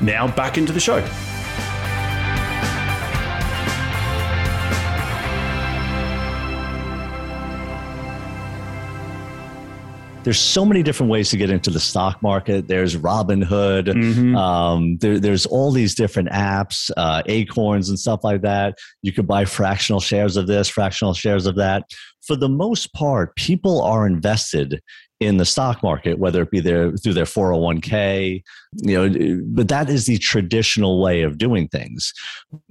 now back into the show. there's so many different ways to get into the stock market. There's Robinhood. Mm-hmm. Um, there, there's all these different apps, uh, Acorns and stuff like that. You could buy fractional shares of this, fractional shares of that. For the most part, people are invested in the stock market, whether it be their through their 401k, you know, but that is the traditional way of doing things.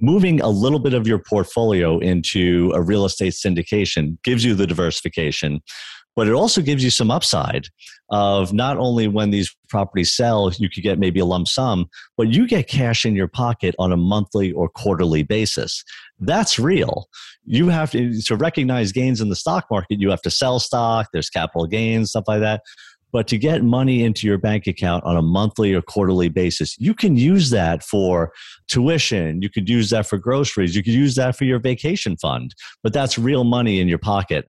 Moving a little bit of your portfolio into a real estate syndication gives you the diversification, but it also gives you some upside of not only when these properties sell, you could get maybe a lump sum, but you get cash in your pocket on a monthly or quarterly basis. That's real. You have to, to recognize gains in the stock market, you have to sell stock, there's capital gains, stuff like that. But to get money into your bank account on a monthly or quarterly basis, you can use that for tuition. You could use that for groceries. You could use that for your vacation fund. But that's real money in your pocket.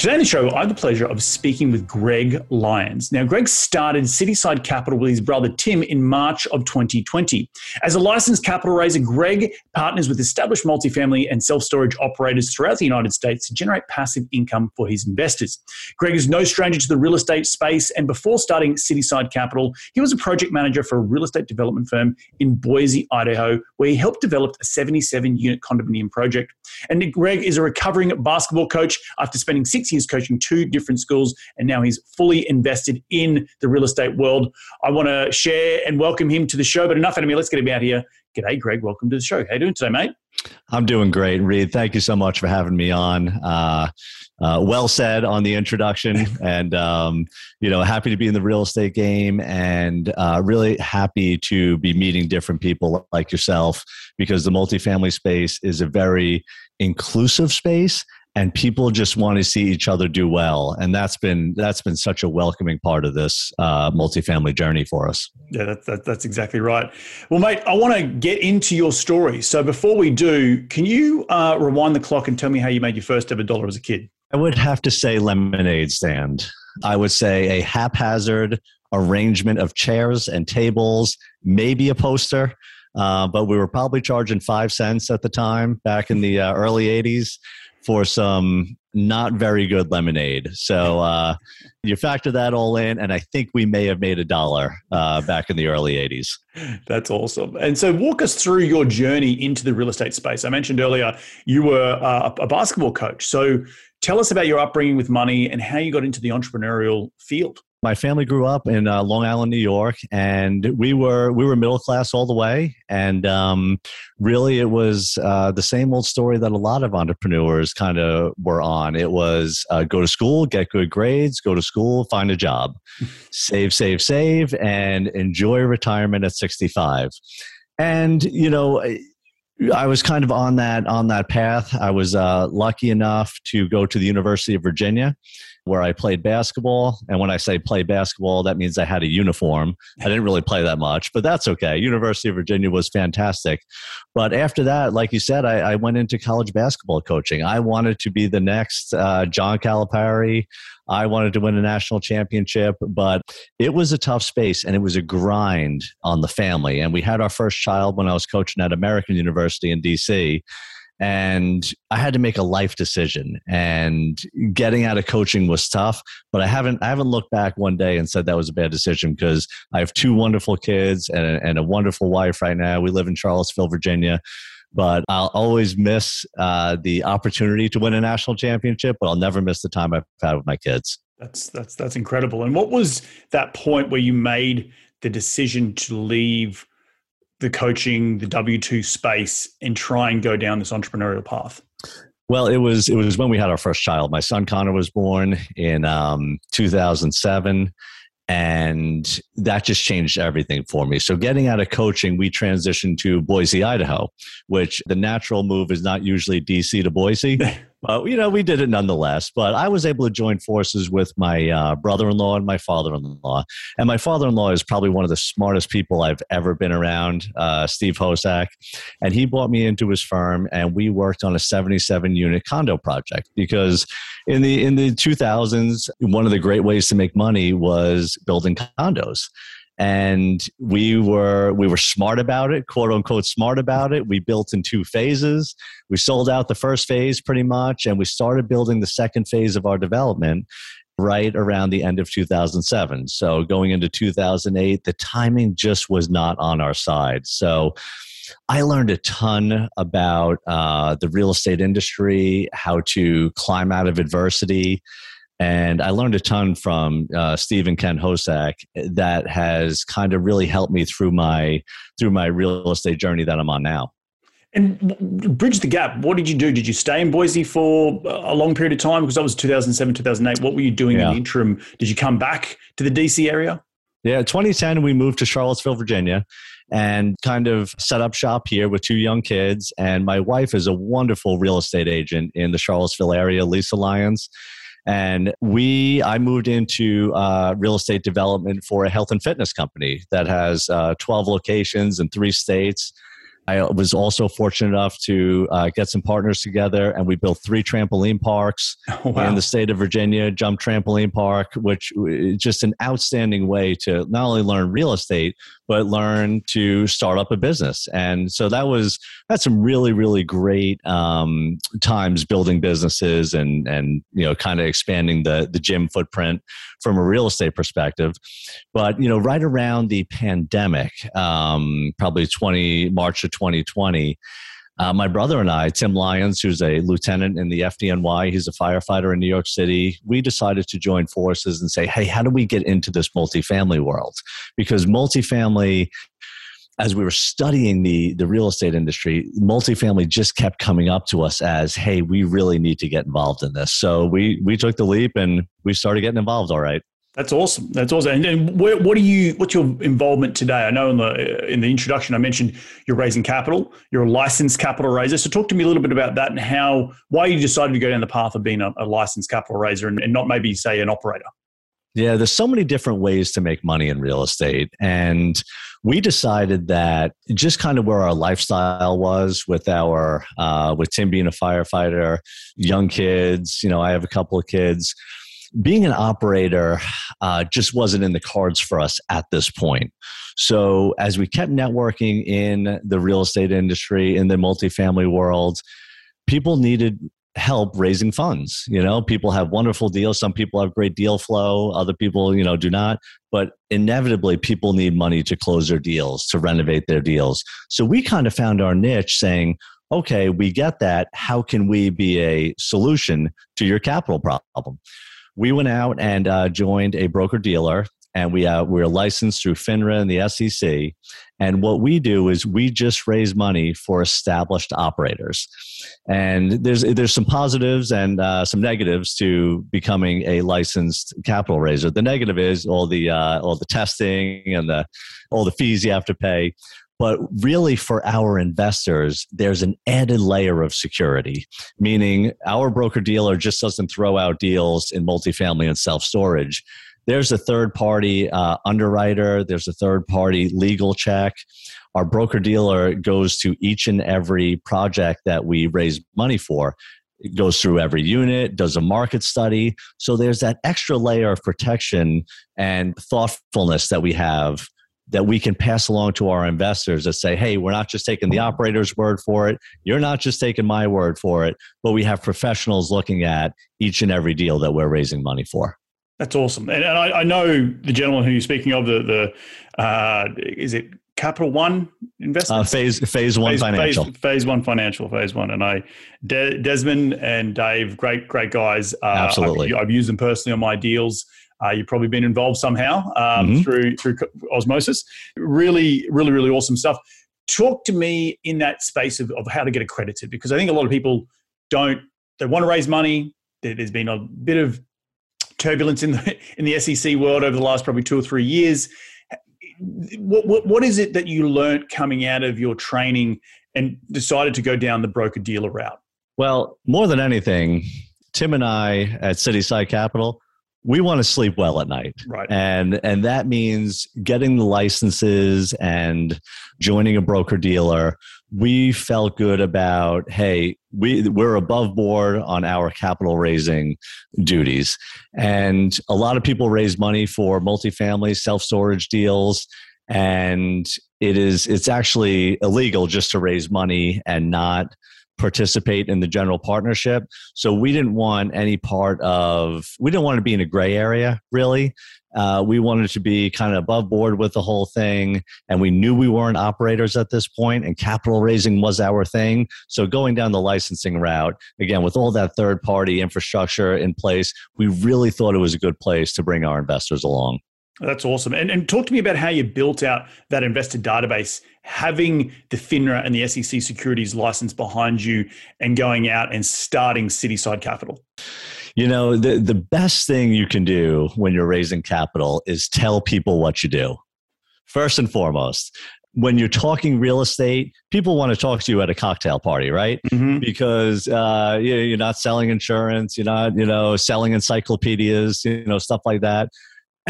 Today on the show, I have the pleasure of speaking with Greg Lyons. Now, Greg started Cityside Capital with his brother Tim in March of 2020. As a licensed capital raiser, Greg partners with established multifamily and self storage operators throughout the United States to generate passive income for his investors. Greg is no stranger to the real estate space, and before starting Cityside Capital, he was a project manager for a real estate development firm in Boise, Idaho, where he helped develop a 77 unit condominium project. And Greg is a recovering basketball coach after spending six He's coaching two different schools, and now he's fully invested in the real estate world. I want to share and welcome him to the show, but enough out of me. Let's get him out here. G'day, Greg. Welcome to the show. How you doing today, mate? I'm doing great, Reed. Thank you so much for having me on. Uh, uh, well said on the introduction, and um, you know, happy to be in the real estate game, and uh, really happy to be meeting different people like yourself because the multifamily space is a very inclusive space and people just want to see each other do well. And that's been that's been such a welcoming part of this uh, multifamily journey for us. Yeah that, that, that's exactly right. Well mate i want to get into your story. So before we do can you uh, rewind the clock and tell me how you made your first ever dollar as a kid? I would have to say lemonade stand. I would say a haphazard arrangement of chairs and tables, maybe a poster. Uh, but we were probably charging five cents at the time back in the uh, early 80s for some not very good lemonade. So uh, you factor that all in, and I think we may have made a dollar uh, back in the early 80s. That's awesome. And so, walk us through your journey into the real estate space. I mentioned earlier you were uh, a basketball coach. So, tell us about your upbringing with money and how you got into the entrepreneurial field my family grew up in uh, Long Island, New York, and we were we were middle class all the way. And um, really, it was uh, the same old story that a lot of entrepreneurs kind of were on. It was uh, go to school, get good grades, go to school, find a job, save, save, save, and enjoy retirement at sixty five. And you know. I was kind of on that on that path. I was uh, lucky enough to go to the University of Virginia, where I played basketball. And when I say play basketball, that means I had a uniform. I didn't really play that much, but that's okay. University of Virginia was fantastic. But after that, like you said, I, I went into college basketball coaching. I wanted to be the next uh, John Calipari. I wanted to win a national championship, but it was a tough space and it was a grind on the family. And we had our first child when I was coaching at American University in DC and I had to make a life decision. And getting out of coaching was tough, but I haven't I haven't looked back one day and said that was a bad decision because I have two wonderful kids and a, and a wonderful wife right now. We live in Charlottesville, Virginia. But I'll always miss uh, the opportunity to win a national championship, but I'll never miss the time I've had with my kids. That's that's that's incredible. And what was that point where you made the decision to leave the coaching, the W two space, and try and go down this entrepreneurial path? Well, it was it was when we had our first child. My son Connor was born in um, 2007, and that just changed everything for me. So, getting out of coaching, we transitioned to Boise, Idaho, which the natural move is not usually DC to Boise. But you know, we did it nonetheless. But I was able to join forces with my uh, brother-in-law and my father-in-law. And my father-in-law is probably one of the smartest people I've ever been around, uh, Steve Hosak. And he brought me into his firm, and we worked on a 77-unit condo project because in the in the 2000s, one of the great ways to make money was building condos and we were we were smart about it quote unquote smart about it. We built in two phases. We sold out the first phase pretty much and we started building the second phase of our development right around the end of 2007 so going into 2008 the timing just was not on our side. So I learned a ton about uh, the real estate industry, how to climb out of adversity, and I learned a ton from uh, Steve and Ken Hosack that has kind of really helped me through my through my real estate journey that I'm on now. And bridge the gap. What did you do? Did you stay in Boise for a long period of time? Because that was 2007, 2008. What were you doing yeah. in the interim? Did you come back to the DC area? Yeah, 2010, we moved to Charlottesville, Virginia, and kind of set up shop here with two young kids. And my wife is a wonderful real estate agent in the Charlottesville area, Lisa Lyons. And we, I moved into uh, real estate development for a health and fitness company that has uh, 12 locations in three states. I was also fortunate enough to uh, get some partners together, and we built three trampoline parks oh, wow. in the state of Virginia. Jump Trampoline Park, which is just an outstanding way to not only learn real estate but learn to start up a business. And so that was that's some really really great um, times building businesses and and you know kind of expanding the the gym footprint from a real estate perspective. But you know, right around the pandemic, um, probably twenty March of 2020. Uh, my brother and I, Tim Lyons, who's a lieutenant in the FDNY, he's a firefighter in New York City, we decided to join forces and say, hey, how do we get into this multifamily world? Because multifamily, as we were studying the, the real estate industry, multifamily just kept coming up to us as, hey, we really need to get involved in this. So we, we took the leap and we started getting involved, all right. That's awesome. That's awesome. And, and what, what, are you? What's your involvement today? I know in the in the introduction I mentioned you're raising capital. You're a licensed capital raiser. So talk to me a little bit about that and how why you decided to go down the path of being a, a licensed capital raiser and, and not maybe say an operator. Yeah, there's so many different ways to make money in real estate. And we decided that just kind of where our lifestyle was with our, uh, with Tim being a firefighter, young kids, you know, I have a couple of kids. Being an operator uh, just wasn't in the cards for us at this point. So, as we kept networking in the real estate industry, in the multifamily world, people needed help raising funds. You know, people have wonderful deals. Some people have great deal flow. Other people, you know, do not. But inevitably, people need money to close their deals, to renovate their deals. So we kind of found our niche saying, okay, we get that. How can we be a solution to your capital problem? We went out and uh, joined a broker dealer and we uh, we're licensed through FINRA and the SEC. And what we do is we just raise money for established operators. And there's there's some positives and uh, some negatives to becoming a licensed capital raiser. The negative is all the uh, all the testing and the all the fees you have to pay. But really, for our investors, there's an added layer of security, meaning our broker dealer just doesn't throw out deals in multifamily and self storage there's a third party uh, underwriter, there's a third party legal check. Our broker dealer goes to each and every project that we raise money for. It goes through every unit, does a market study. So there's that extra layer of protection and thoughtfulness that we have that we can pass along to our investors that say, hey, we're not just taking the operator's word for it. You're not just taking my word for it, but we have professionals looking at each and every deal that we're raising money for. That's awesome, and, and I, I, know the gentleman who you're speaking of. The the uh, is it Capital One investment? Uh, phase Phase One phase, Financial. Phase, phase, One Financial. Phase One, and I De- Desmond and Dave, great great guys. Uh, Absolutely, I've, I've, used them personally on my deals. Uh, you've probably been involved somehow um, mm-hmm. through through osmosis. Really, really, really awesome stuff. Talk to me in that space of, of how to get accredited because I think a lot of people don't. They want to raise money. There's been a bit of turbulence in the in the SEC world over the last probably two or three years. What, what, what is it that you learned coming out of your training and decided to go down the broker dealer route? Well, more than anything, Tim and I at Cityside Capital, we want to sleep well at night. Right. And and that means getting the licenses and joining a broker dealer we felt good about hey we we're above board on our capital raising duties and a lot of people raise money for multifamily self storage deals and it is it's actually illegal just to raise money and not participate in the general partnership so we didn't want any part of we didn't want to be in a gray area really uh, we wanted to be kind of above board with the whole thing, and we knew we weren't operators at this point, and capital raising was our thing. So, going down the licensing route, again, with all that third party infrastructure in place, we really thought it was a good place to bring our investors along. That's awesome. And, and talk to me about how you built out that investor database, having the FINRA and the SEC securities license behind you and going out and starting Cityside Capital. You know, the, the best thing you can do when you're raising capital is tell people what you do. First and foremost, when you're talking real estate, people want to talk to you at a cocktail party, right? Mm-hmm. Because uh, you're not selling insurance, you're not, you know, selling encyclopedias, you know, stuff like that.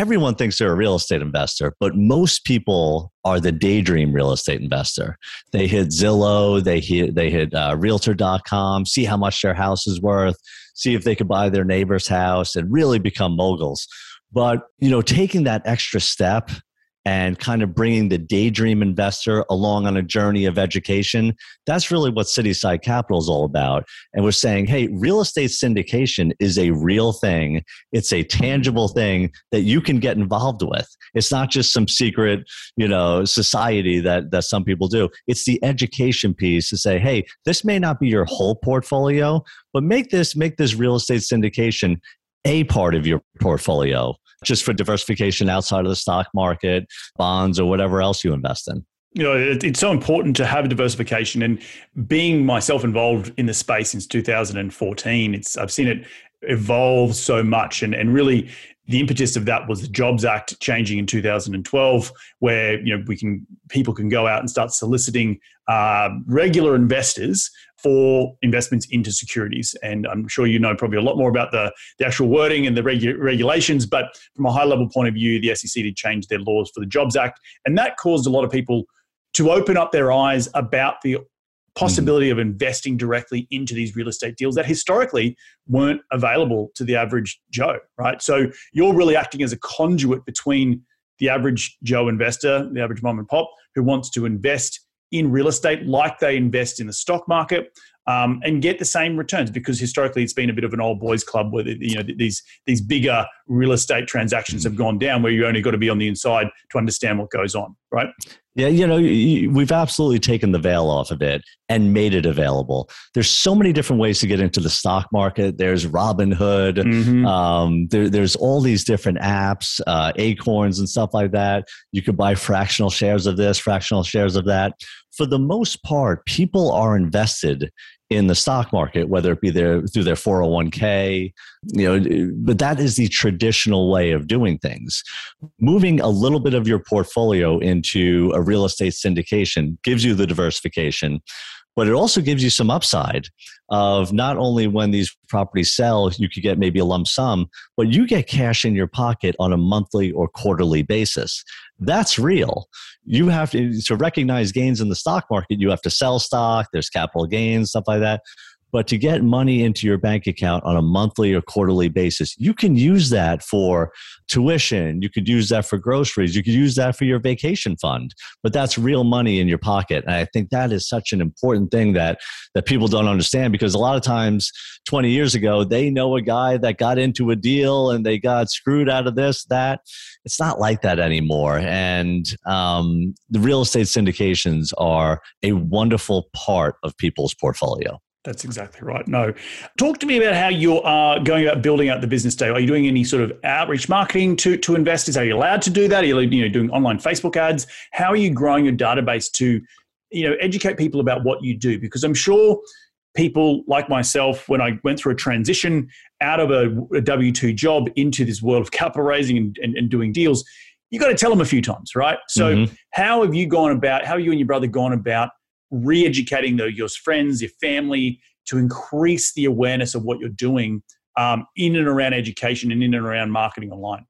Everyone thinks they're a real estate investor, but most people are the daydream real estate investor. They hit Zillow, they hit they hit uh, Realtor.com, see how much their house is worth, see if they could buy their neighbor's house and really become moguls. But, you know, taking that extra step and kind of bringing the daydream investor along on a journey of education. That's really what Cityside Capital is all about. And we're saying, hey, real estate syndication is a real thing. It's a tangible thing that you can get involved with. It's not just some secret, you know, society that, that some people do. It's the education piece to say, hey, this may not be your whole portfolio, but make this make this real estate syndication a part of your portfolio just for diversification outside of the stock market, bonds, or whatever else you invest in. You know, it, it's so important to have diversification. And being myself involved in the space since 2014, it's I've seen it evolve so much and, and really the impetus of that was the Jobs Act changing in 2012, where you know we can people can go out and start soliciting uh, regular investors for investments into securities. And I'm sure you know probably a lot more about the, the actual wording and the regu- regulations, but from a high level point of view, the SEC did change their laws for the Jobs Act, and that caused a lot of people to open up their eyes about the possibility mm. of investing directly into these real estate deals that historically weren't available to the average Joe, right? So you're really acting as a conduit between the average Joe investor, the average mom and pop who wants to invest in real estate like they invest in the stock market um, and get the same returns because historically it's been a bit of an old boys club where you know these these bigger real estate transactions have gone down where you only got to be on the inside to understand what goes on right? Yeah you know we've absolutely taken the veil off of it and made it available. There's so many different ways to get into the stock market. There's robinhood mm-hmm. um, there, there's all these different apps uh, acorns and stuff like that. You could buy fractional shares of this fractional shares of that. For the most part, people are invested in the stock market, whether it be their through their 401k, you know, but that is the traditional way of doing things. Moving a little bit of your portfolio into a real estate syndication gives you the diversification but it also gives you some upside of not only when these properties sell, you could get maybe a lump sum, but you get cash in your pocket on a monthly or quarterly basis. That's real. You have to, to recognize gains in the stock market, you have to sell stock, there's capital gains, stuff like that. But to get money into your bank account on a monthly or quarterly basis, you can use that for tuition. You could use that for groceries. You could use that for your vacation fund. But that's real money in your pocket. And I think that is such an important thing that, that people don't understand because a lot of times 20 years ago, they know a guy that got into a deal and they got screwed out of this, that. It's not like that anymore. And um, the real estate syndications are a wonderful part of people's portfolio. That's exactly right. No. Talk to me about how you are going about building out the business day. Are you doing any sort of outreach marketing to, to investors? Are you allowed to do that? Are you, you know, doing online Facebook ads? How are you growing your database to you know, educate people about what you do? Because I'm sure people like myself, when I went through a transition out of a a W 2 job into this world of capital raising and, and, and doing deals, you got to tell them a few times, right? So, mm-hmm. how have you gone about, how have you and your brother gone about re-educating the, your friends, your family to increase the awareness of what you're doing um, in and around education and in and around marketing online.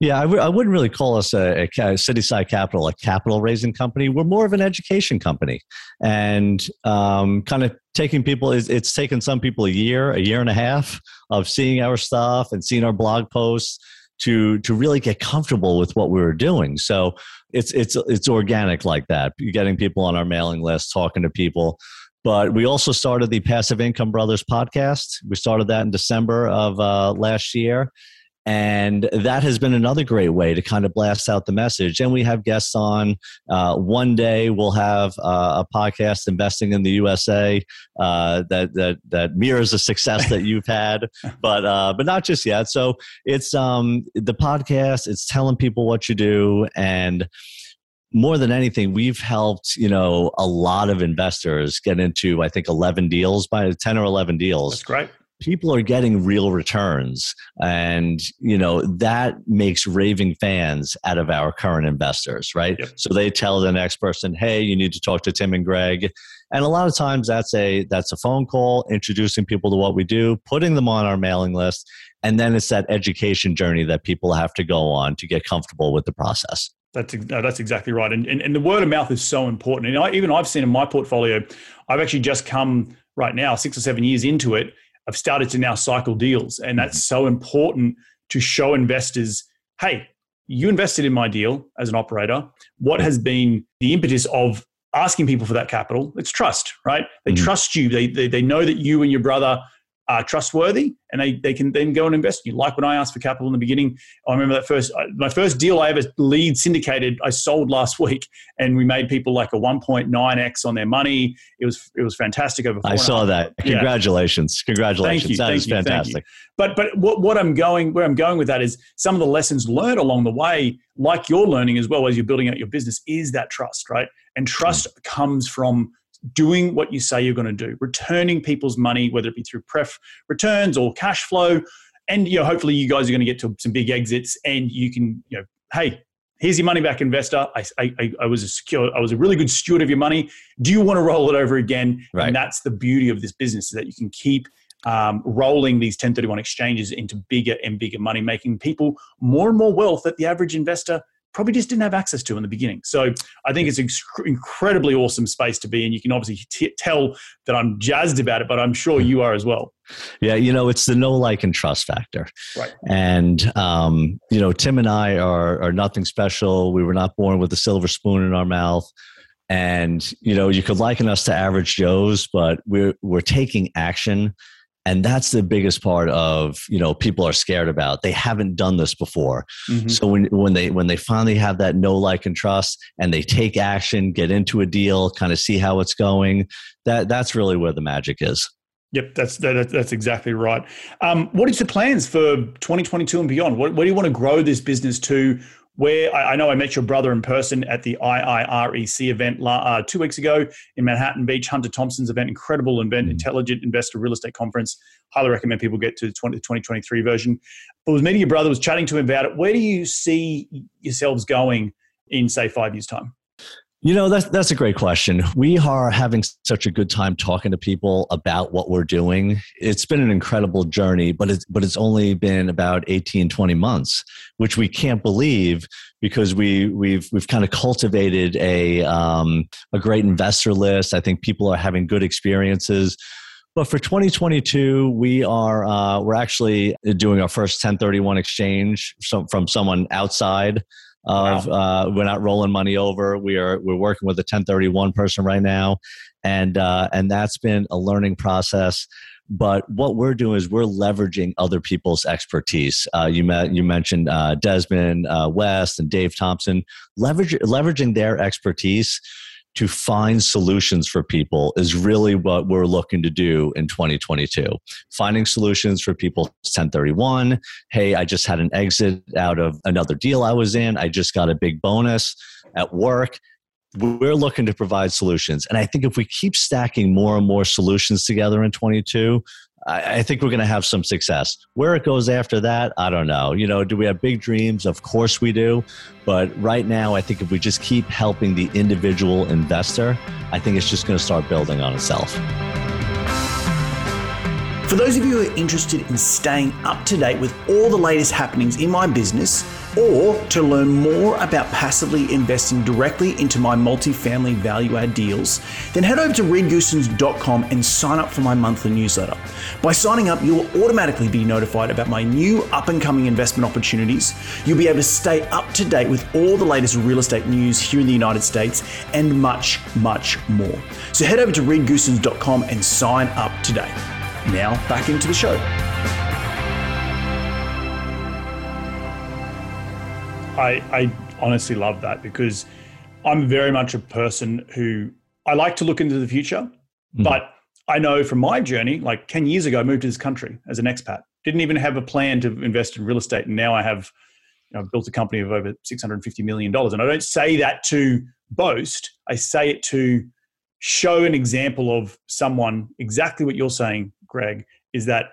Yeah, I w- I wouldn't really call us a, a, Cityside Capital a capital raising company. We're more of an education company, and um, kind of taking people. It's taken some people a year, a year and a half of seeing our stuff and seeing our blog posts to to really get comfortable with what we were doing. So it's it's it's organic like that. Getting people on our mailing list, talking to people. But we also started the Passive Income Brothers podcast. We started that in December of uh, last year, and that has been another great way to kind of blast out the message. And we have guests on. Uh, one day we'll have uh, a podcast, Investing in the USA, uh, that, that, that mirrors the success that you've had, but, uh, but not just yet. So it's um, the podcast, it's telling people what you do. And more than anything, we've helped, you know, a lot of investors get into, I think, 11 deals by 10 or 11 deals. That's great people are getting real returns and you know that makes raving fans out of our current investors right yep. so they tell the next person hey you need to talk to tim and greg and a lot of times that's a that's a phone call introducing people to what we do putting them on our mailing list and then it's that education journey that people have to go on to get comfortable with the process that's that's exactly right, and, and and the word of mouth is so important. And I, even I've seen in my portfolio, I've actually just come right now six or seven years into it, I've started to now cycle deals. And that's so important to show investors hey, you invested in my deal as an operator. What has been the impetus of asking people for that capital? It's trust, right? They mm-hmm. trust you. They, they, they know that you and your brother are trustworthy and they, they can then go and invest in you. Like when I asked for capital in the beginning, I remember that first, uh, my first deal I ever lead syndicated, I sold last week and we made people like a 1.9x on their money. It was, it was fantastic over. I saw that. Congratulations. Yeah. Congratulations. Thank you, that thank is you, fantastic. But, but what, what I'm going, where I'm going with that is some of the lessons learned along the way, like you're learning as well as you're building out your business is that trust, right? And trust mm. comes from doing what you say you're going to do, returning people's money, whether it be through pref returns or cash flow. and you know, hopefully you guys are going to get to some big exits, and you can, you know, hey, here's your money back, investor. I, I, I was a secure, I was a really good steward of your money. Do you want to roll it over again? Right. And that's the beauty of this business is that you can keep um, rolling these 1031 exchanges into bigger and bigger money, making people more and more wealth that the average investor probably just didn't have access to in the beginning. So I think it's an incredibly awesome space to be in. You can obviously t- tell that I'm jazzed about it, but I'm sure you are as well. Yeah, you know, it's the no like and trust factor. Right. And um, you know, Tim and I are are nothing special. We were not born with a silver spoon in our mouth. And you know, you could liken us to average Joes, but we're we're taking action and that's the biggest part of you know people are scared about they haven't done this before mm-hmm. so when, when they when they finally have that no like and trust and they take action get into a deal kind of see how it's going that that's really where the magic is Yep, that's that, that's exactly right. Um, what is the plans for 2022 and beyond? What, what do you want to grow this business to? Where I, I, know I met your brother in person at the IIREC event uh, two weeks ago in Manhattan Beach, Hunter Thompson's event, incredible event, mm. intelligent investor real estate conference. Highly recommend people get to the 20, 2023 version. But was meeting your brother, was chatting to him about it. Where do you see yourselves going in, say, five years' time? You know, that's, that's a great question. We are having such a good time talking to people about what we're doing. It's been an incredible journey, but it's, but it's only been about 18, 20 months, which we can't believe because we, we've, we've kind of cultivated a, um, a great investor list. I think people are having good experiences. But for 2022, we are uh, we're actually doing our first 1031 exchange from someone outside of wow. uh, we're not rolling money over. We are we're working with a 1031 person right now, and uh, and that's been a learning process. But what we're doing is we're leveraging other people's expertise. Uh, you met you mentioned uh, Desmond uh, West and Dave Thompson, leverage, leveraging their expertise to find solutions for people is really what we're looking to do in 2022. Finding solutions for people 1031. Hey, I just had an exit out of another deal I was in. I just got a big bonus at work. We're looking to provide solutions. And I think if we keep stacking more and more solutions together in 22, I, think we're going to have some success. Where it goes after that, I don't know. You know, do we have big dreams? Of course we do. But right now, I think if we just keep helping the individual investor, I think it's just going to start building on itself. For those of you who are interested in staying up to date with all the latest happenings in my business, or to learn more about passively investing directly into my multifamily value add deals, then head over to reedgoossens.com and sign up for my monthly newsletter. By signing up, you'll automatically be notified about my new up and coming investment opportunities. You'll be able to stay up to date with all the latest real estate news here in the United States and much, much more. So head over to reedgoossens.com and sign up today. Now, back into the show. I, I honestly love that because I'm very much a person who I like to look into the future, mm-hmm. but I know from my journey, like 10 years ago, I moved to this country as an expat. Didn't even have a plan to invest in real estate. And now I have you know, built a company of over $650 million. And I don't say that to boast, I say it to show an example of someone exactly what you're saying, Greg, is that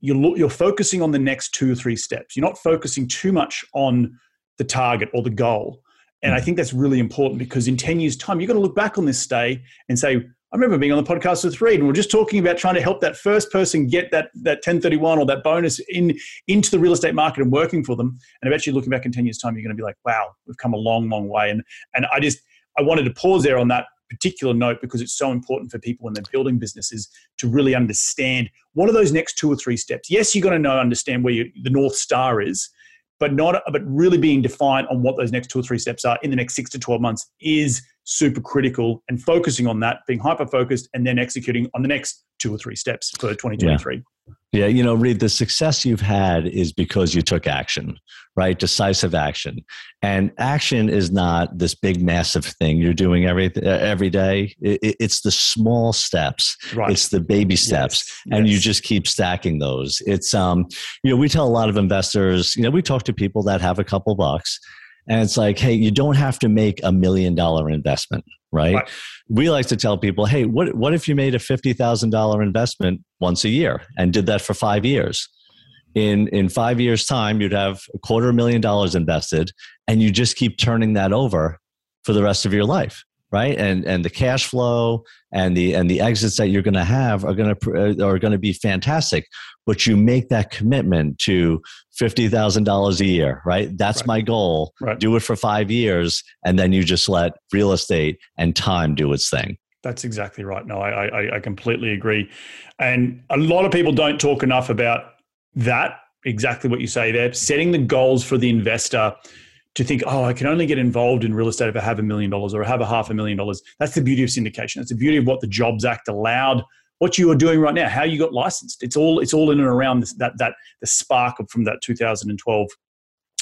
you're, you're focusing on the next two or three steps. You're not focusing too much on the target or the goal. And I hmm. think that's really important because in 10 years' time, you're going to look back on this day and say, I remember being on the podcast with Reed, and we're just talking about trying to help that first person get that that 1031 or that bonus in into the real estate market and working for them. And eventually looking back in 10 years' time, you're going to be like, wow, we've come a long, long way. And and I just I wanted to pause there on that particular note because it's so important for people when they're building businesses to really understand what are those next two or three steps. Yes, you're going to know understand where you, the north star is, but not but really being defined on what those next two or three steps are in the next six to 12 months is super critical and focusing on that being hyper focused and then executing on the next two or three steps for 2023 yeah. Yeah you know reed the success you've had is because you took action right decisive action and action is not this big massive thing you're doing every every day it, it's the small steps right. it's the baby steps yes. and yes. you just keep stacking those it's um you know we tell a lot of investors you know we talk to people that have a couple bucks and it's like, hey, you don't have to make a million dollar investment, right? right? We like to tell people, hey, what, what if you made a $50,000 investment once a year and did that for five years? in in five years time you'd have a quarter million dollars invested and you just keep turning that over for the rest of your life right and and the cash flow and the and the exits that you're going to have are going to uh, are going to be fantastic but you make that commitment to $50,000 a year right that's right. my goal right. do it for 5 years and then you just let real estate and time do its thing that's exactly right. No, I, I, I completely agree. And a lot of people don't talk enough about that, exactly what you say there, setting the goals for the investor to think, oh, I can only get involved in real estate if I have a million dollars or I have a half a million dollars. That's the beauty of syndication. That's the beauty of what the Jobs Act allowed, what you are doing right now, how you got licensed. It's all it's all in and around this, that that the spark from that 2012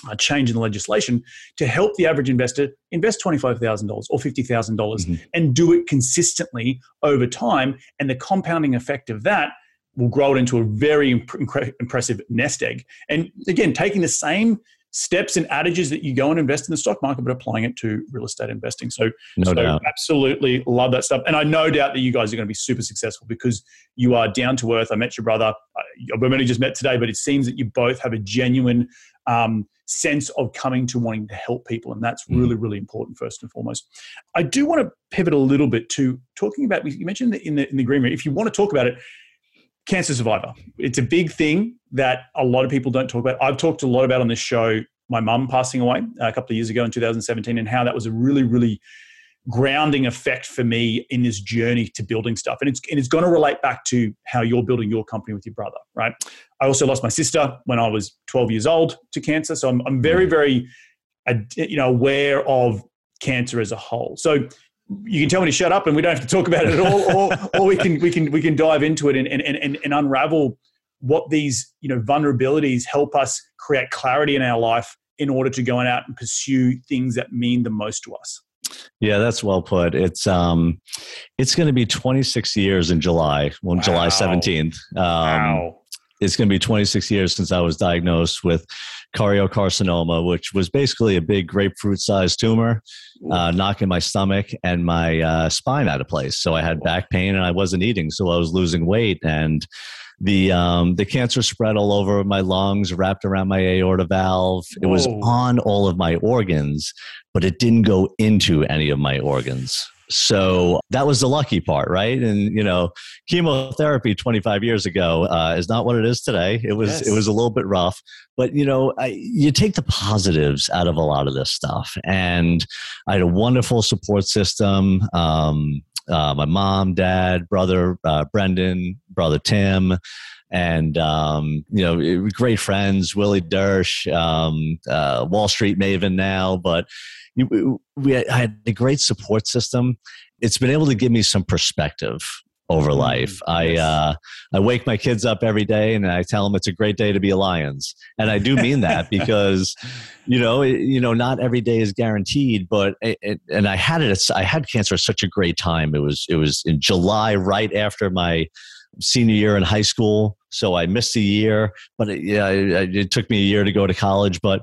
uh, change in the legislation to help the average investor invest $25,000 or $50,000 mm-hmm. and do it consistently over time. And the compounding effect of that will grow it into a very imp- impressive nest egg. And again, taking the same steps and adages that you go and invest in the stock market, but applying it to real estate investing. So, no so doubt. absolutely love that stuff. And I no doubt that you guys are going to be super successful because you are down to earth. I met your brother. I've only just met today, but it seems that you both have a genuine um, sense of coming to wanting to help people. And that's mm. really, really important, first and foremost. I do want to pivot a little bit to talking about, you mentioned in the, in the green room, if you want to talk about it, cancer survivor. It's a big thing that a lot of people don't talk about. I've talked a lot about on this show my mum passing away uh, a couple of years ago in 2017 and how that was a really, really grounding effect for me in this journey to building stuff. And it's, and it's going to relate back to how you're building your company with your brother, right? I also lost my sister when I was 12 years old to cancer. So I'm, I'm very, very, you know, aware of cancer as a whole. So you can tell me to shut up and we don't have to talk about it at all, or, or we can, we can, we can dive into it and, and, and, and unravel what these, you know, vulnerabilities help us create clarity in our life in order to go out and pursue things that mean the most to us. Yeah, that's well put. It's um, it's going to be 26 years in July, on wow. July 17th. Um, wow. It's going to be 26 years since I was diagnosed with choriocarcinoma, which was basically a big grapefruit-sized tumor, uh, knocking my stomach and my uh, spine out of place. So I had back pain and I wasn't eating, so I was losing weight and the um, the cancer spread all over my lungs, wrapped around my aorta valve. It was on all of my organs, but it didn't go into any of my organs. So that was the lucky part, right? And you know, chemotherapy 25 years ago uh, is not what it is today. It was yes. it was a little bit rough, but you know, I, you take the positives out of a lot of this stuff. And I had a wonderful support system. Um, uh, my mom, dad, brother uh, Brendan, brother Tim, and um, you know, great friends. Willie Dersh, um, uh, Wall Street maven now, but we had, I had a great support system. It's been able to give me some perspective over mm, life. I uh, I wake my kids up every day and I tell them it's a great day to be a Lyons, and I do mean that because you know it, you know not every day is guaranteed. But it, it, and I had it. I had cancer at such a great time. It was it was in July, right after my senior year in high school. So I missed a year, but it, yeah, it, it took me a year to go to college. But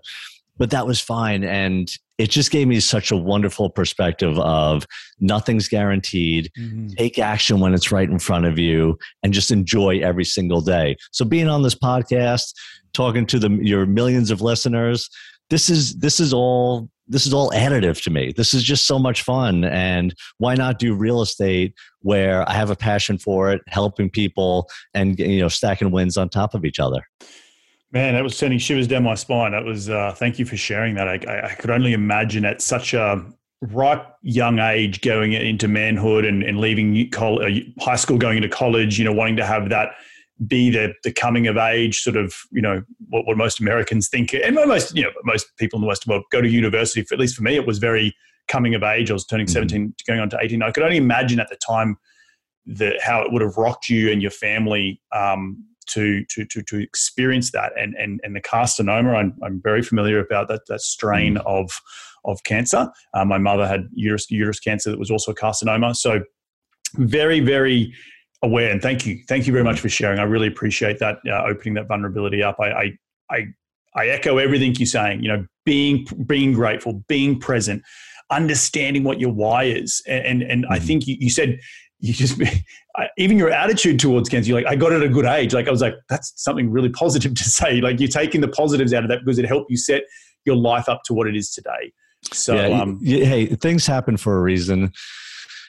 but that was fine. And it just gave me such a wonderful perspective of nothing's guaranteed. Mm-hmm. Take action when it's right in front of you and just enjoy every single day. So being on this podcast, talking to the, your millions of listeners, this is this is all this is all additive to me. This is just so much fun. And why not do real estate where I have a passion for it, helping people and you know stacking wins on top of each other? Man, that was sending shivers down my spine. That was, uh, thank you for sharing that. I, I, could only imagine at such a ripe young age going into manhood and, and leaving uh, high school, going into college, you know, wanting to have that be the, the coming of age sort of, you know, what, what most Americans think. And most, you know, most people in the Western world go to university. For, at least for me, it was very coming of age. I was turning mm-hmm. 17, going on to 18. I could only imagine at the time that how it would have rocked you and your family um, to to to to experience that. And and and the carcinoma, I'm, I'm very familiar about that that strain mm. of of cancer. Uh, my mother had uterus uterus cancer that was also a carcinoma. So very very aware. And thank you, thank you very much for sharing. I really appreciate that uh, opening that vulnerability up. I, I I I echo everything you're saying. You know, being being grateful, being present, understanding what your why is, and and, and mm I think you, you said you just even your attitude towards cancer. You're like, I got it at a good age. Like I was like, that's something really positive to say. Like you're taking the positives out of that because it helped you set your life up to what it is today. So, yeah, um, hey, things happen for a reason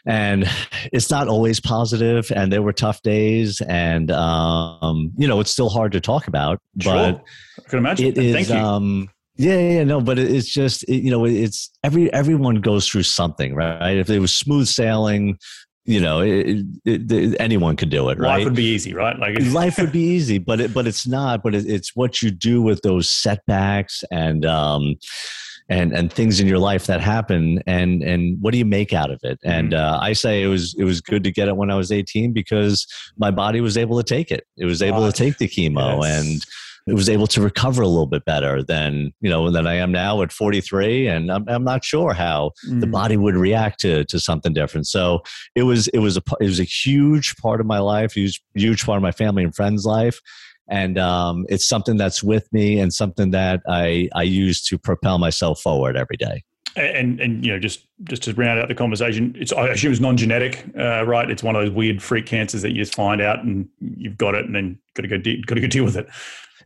and it's not always positive and there were tough days and um, you know it's still hard to talk about sure. but i can imagine it is, Thank you. Um, yeah, yeah, no, but it's just it, you know it's every everyone goes through something, right? If it was smooth sailing, you know, it, it, anyone could do it, right? Life would be easy, right? Like life would be easy, but it, but it's not. But it's what you do with those setbacks and um, and and things in your life that happen and and what do you make out of it mm-hmm. and uh, i say it was it was good to get it when i was 18 because my body was able to take it it was able to take the chemo yes. and it was able to recover a little bit better than you know than I am now at 43, and I'm, I'm not sure how mm. the body would react to to something different. So it was it was a it was a huge part of my life, huge huge part of my family and friends' life, and um, it's something that's with me and something that I I use to propel myself forward every day. And and you know just just to round out the conversation, it's I assume it's non-genetic, uh, right? It's one of those weird freak cancers that you just find out and you've got it, and then got to go de- got to go deal with it.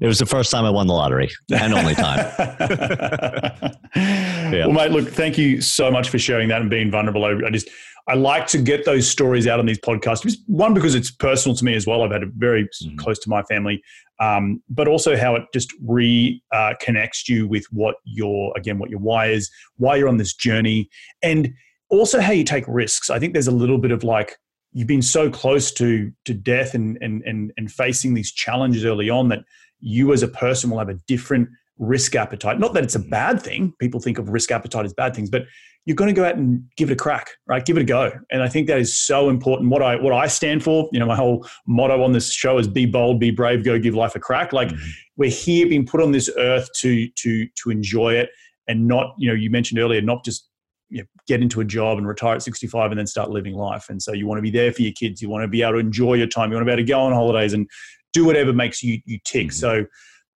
It was the first time I won the lottery and only time. yeah. Well, mate, look, thank you so much for sharing that and being vulnerable. I just I like to get those stories out on these podcasts. One because it's personal to me as well. I've had it very mm-hmm. close to my family, um, but also how it just reconnects uh, you with what your again what your why is, why you're on this journey, and also how you take risks. I think there's a little bit of like you've been so close to to death and and and, and facing these challenges early on that you as a person will have a different risk appetite. Not that it's a mm-hmm. bad thing. People think of risk appetite as bad things, but you're going to go out and give it a crack, right? Give it a go. And I think that is so important. What I what I stand for, you know, my whole motto on this show is be bold, be brave, go give life a crack. Like mm-hmm. we're here being put on this earth to to to enjoy it and not, you know, you mentioned earlier, not just you know, get into a job and retire at 65 and then start living life. And so you want to be there for your kids. You want to be able to enjoy your time. You want to be able to go on holidays and do whatever makes you you tick. Mm-hmm. So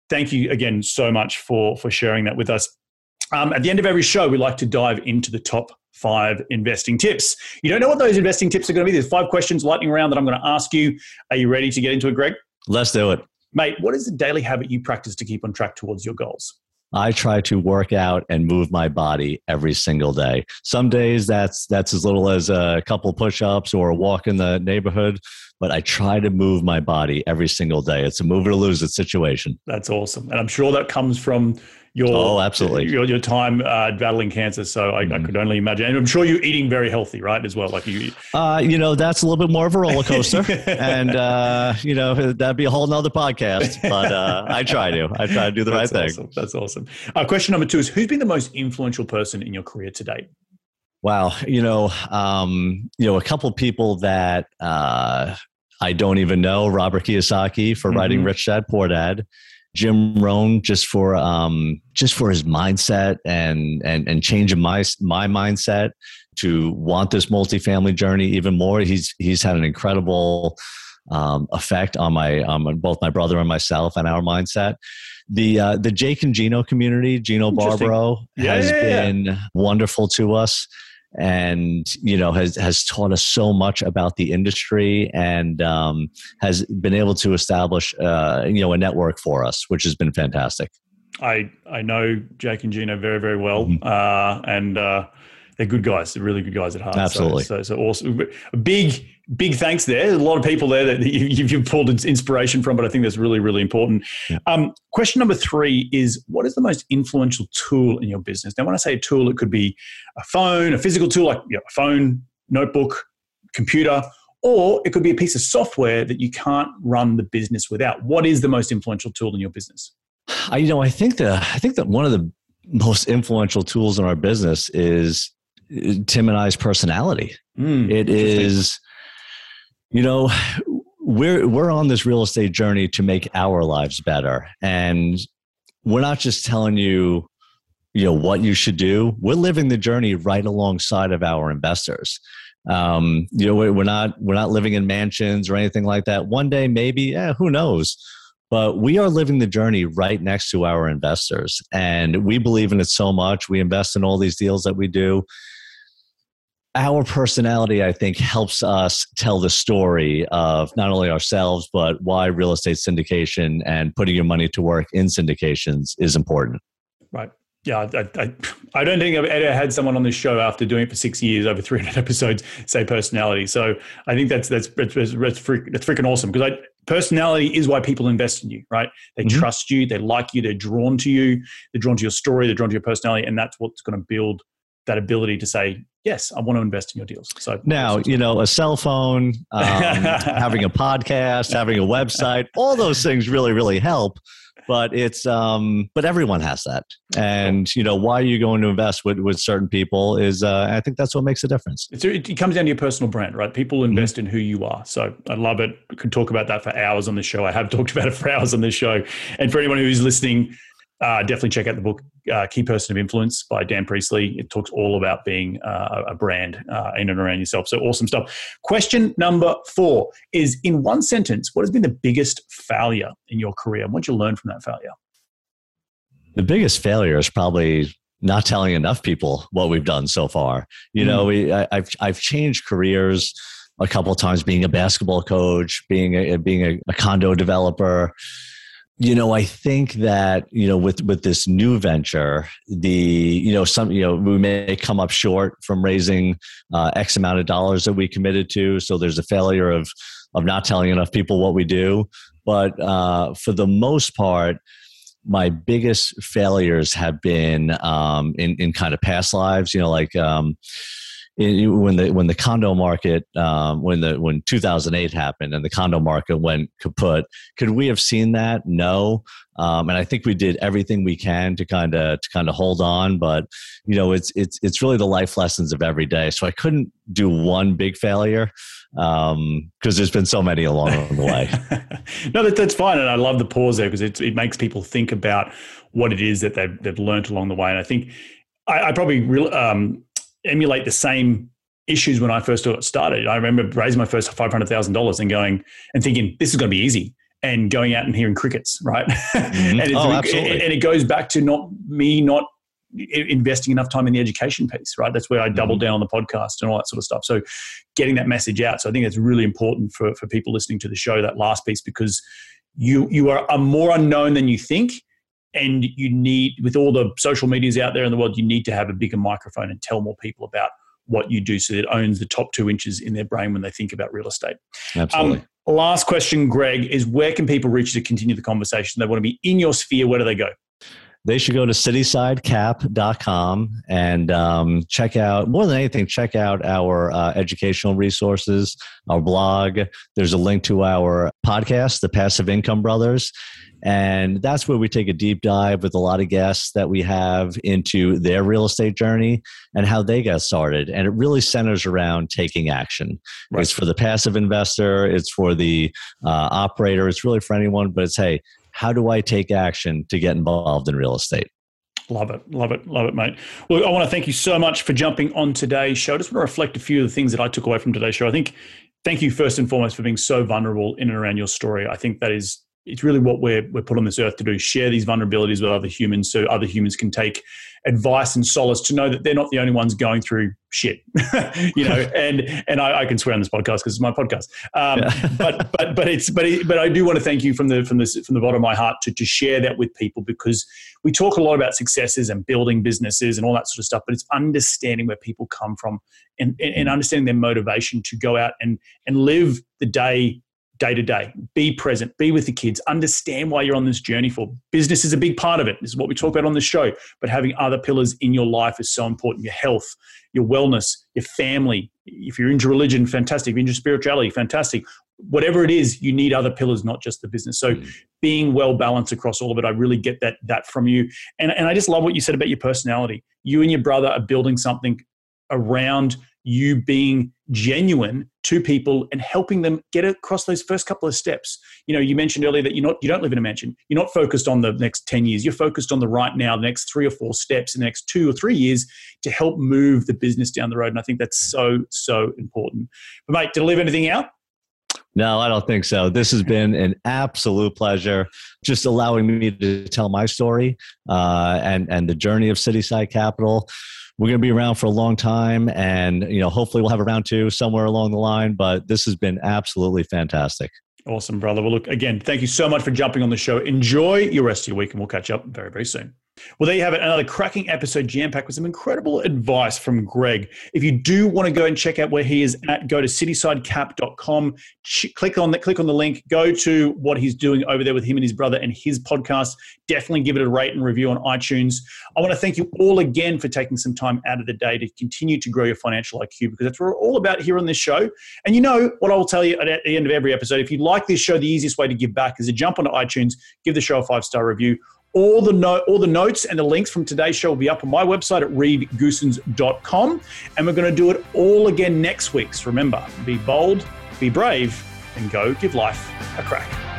thank you again so much for for sharing that with us. Um, at the end of every show, we like to dive into the top five investing tips. You don't know what those investing tips are going to be. There's five questions, lightning round, that I'm going to ask you. Are you ready to get into it, Greg? Let's do it. Mate, what is the daily habit you practice to keep on track towards your goals? I try to work out and move my body every single day. Some days that's that's as little as a couple push-ups or a walk in the neighborhood but I try to move my body every single day. It's a move or lose it situation. That's awesome. And I'm sure that comes from your oh, absolutely your, your time uh, battling cancer. So I, mm-hmm. I, could only imagine. And I'm sure you're eating very healthy, right? As well, like you. Uh, you know, that's a little bit more of a roller coaster, and uh, you know that'd be a whole nother podcast. But uh, I try to. I try to do the that's right awesome. thing. That's awesome. Uh, question number two is: Who's been the most influential person in your career to date? Wow, you know, um, you know, a couple people that uh, I don't even know Robert Kiyosaki for mm-hmm. writing Rich Dad Poor Dad. Jim Rohn just for um, just for his mindset and and and changing my my mindset to want this multifamily journey even more. He's he's had an incredible um, effect on my on both my brother and myself and our mindset. The uh, the Jake and Gino community, Gino Barbaro, yeah, has yeah, yeah. been wonderful to us and you know has has taught us so much about the industry and um, has been able to establish uh, you know a network for us, which has been fantastic. I I know Jake and Gino very very well, mm-hmm. uh, and uh, they're good guys. They're really good guys at heart. Absolutely. So, so, so awesome. A big, big thanks there. There's a lot of people there that you've, you've pulled inspiration from, but I think that's really, really important. Yeah. Um, question number three is what is the most influential tool in your business? Now, when I say a tool, it could be a phone, a physical tool like you know, a phone, notebook, computer, or it could be a piece of software that you can't run the business without. What is the most influential tool in your business? I, you know, I think the I think that one of the most influential tools in our business is Tim and I's personality. Mm, it is, you know, we're we're on this real estate journey to make our lives better, and we're not just telling you, you know, what you should do. We're living the journey right alongside of our investors. Um, you know, we're not we're not living in mansions or anything like that. One day, maybe, yeah, who knows? but we are living the journey right next to our investors and we believe in it so much we invest in all these deals that we do our personality, I think, helps us tell the story of not only ourselves, but why real estate syndication and putting your money to work in syndications is important. Right. Yeah, I, I, I, don't think I've ever had someone on this show after doing it for six years, over 300 episodes, say personality. So I think that's that's that's, that's, that's, freaking awesome because I, personality is why people invest in you, right? They mm-hmm. trust you, they like you, they're drawn to you, they're drawn to your story, they're drawn to your personality, and that's what's going to build that ability to say, yes, I want to invest in your deals. So now, you know, a cell phone, um, having a podcast, having a website, all those things really, really help but it's um but everyone has that. And you know why are you going to invest with, with certain people is uh, i think that's what makes a difference. It's, it comes down to your personal brand right? People mm-hmm. invest mm-hmm. in who you are. So i love it. I could talk about that for hours on the show. I have talked about it for hours on this show. And for anyone who's listening uh, definitely check out the book uh, Key Person of Influence by Dan Priestley. It talks all about being uh, a brand uh, in and around yourself. So awesome stuff. Question number four is in one sentence, what has been the biggest failure in your career? What did you learn from that failure? The biggest failure is probably not telling enough people what we've done so far. You mm. know, we, I, have I've changed careers a couple of times, being a basketball coach, being a, being a, a condo developer you know i think that you know with with this new venture the you know some you know we may come up short from raising uh, x amount of dollars that we committed to. So there's a failure of of not telling enough people what we do. But uh, for the most part my biggest failures have been um, in in kind of past lives you know like um, when the when the condo market um, when the when 2008 happened and the condo market went kaput could we have seen that? No. Um, and I think we did everything we can to kind of to kind of hold on but you know it's it's it's really the life lessons of every day. So I couldn't do one big failure because um, there's been so many along the way. No that, that's fine and I love the pause there because it, it makes people think about what it is that they've, they've learned along the way and I think I, I probably really um, emulate the same issues when I first started. I remember raising my first five hundred thousand dollars and going and thinking this is going to be easy, and going out and hearing crickets, right? Mm-hmm. and, oh, absolutely. and it goes back to not me not investing enough time in the education piece, right? That's where I doubled mm-hmm. down on the podcast and all that sort of stuff. So getting that message out. So I think that's really important for, for people listening to the show, that last piece, because you you are, are more unknown than you think and you need with all the social medias out there in the world you need to have a bigger microphone and tell more people about what you do so that it owns the top two inches in their brain when they think about real estate. Absolutely. Um, last question greg is where can people reach to continue the conversation? They want to be in your sphere. Where do they go they should go to citysidecap.com and um, check out more than anything check out our uh, educational resources our blog there's a link to our podcast the passive income brothers and that's where we take a deep dive with a lot of guests that we have into their real estate journey and how they got started. And it really centers around taking action. Right. It's for the passive investor, it's for the uh, operator, it's really for anyone, but it's hey, how do I take action to get involved in real estate? Love it, love it, love it, mate. Well, I want to thank you so much for jumping on today's show. I just want to reflect a few of the things that I took away from today's show. I think, thank you first and foremost for being so vulnerable in and around your story. I think that is it's really what we're, we're put on this earth to do share these vulnerabilities with other humans so other humans can take advice and solace to know that they're not the only ones going through shit you know and and I, I, can swear on this podcast because it's my podcast um, yeah. but but but it's but it, but I do want to thank you from the from the from the bottom of my heart to, to share that with people because we talk a lot about successes and building businesses and all that sort of stuff but it's understanding where people come from and, and, and understanding their motivation to go out and and live the day day to day. Be present, be with the kids, understand why you're on this journey for. Business is a big part of it. This is what we talk about on the show. But having other pillars in your life is so important your health, your wellness, your family. If you're into religion, fantastic. If you're into spirituality, fantastic. Whatever it is, you need other pillars, not just the business. So mm. being well balanced across all of it, I really get that that from you. And, and I just love what you said about your personality. You and your brother are building something around you being genuine to people and helping them get across those first couple of steps. You know, you mentioned earlier that you're not you don't live in a mansion. You're not focused on the next 10 years. You're focused on the right now, the next 3 or 4 steps the next 2 or 3 years to help move the business down the road and I think that's so so important. But mate, did I leave anything out? No, I don't think so. This has been an absolute pleasure, just allowing me to tell my story uh, and and the journey of Cityside Capital we're going to be around for a long time, and you know, hopefully, we'll have a round two somewhere along the line. But this has been absolutely fantastic. Awesome, brother. Well, look, again, thank you so much for jumping on the show. Enjoy your rest of your week, and we'll catch up very, very soon. Well, there you have it. Another cracking episode jam packed with some incredible advice from Greg. If you do want to go and check out where he is at, go to citysidecap.com. Click on the, click on the link. Go to what he's doing over there with him and his brother and his podcast. Definitely give it a rate and review on iTunes. I want to thank you all again for taking some time out of the day to continue to grow your financial IQ because that's what we're all about here on this show. And you know what I will tell you at the end of every episode. If you like this show, the easiest way to give back is to jump onto iTunes, give the show a five star review all the no- all the notes and the links from today's show will be up on my website at reedgoossens.com. And we're going to do it all again next week. So remember, be bold, be brave, and go give life a crack.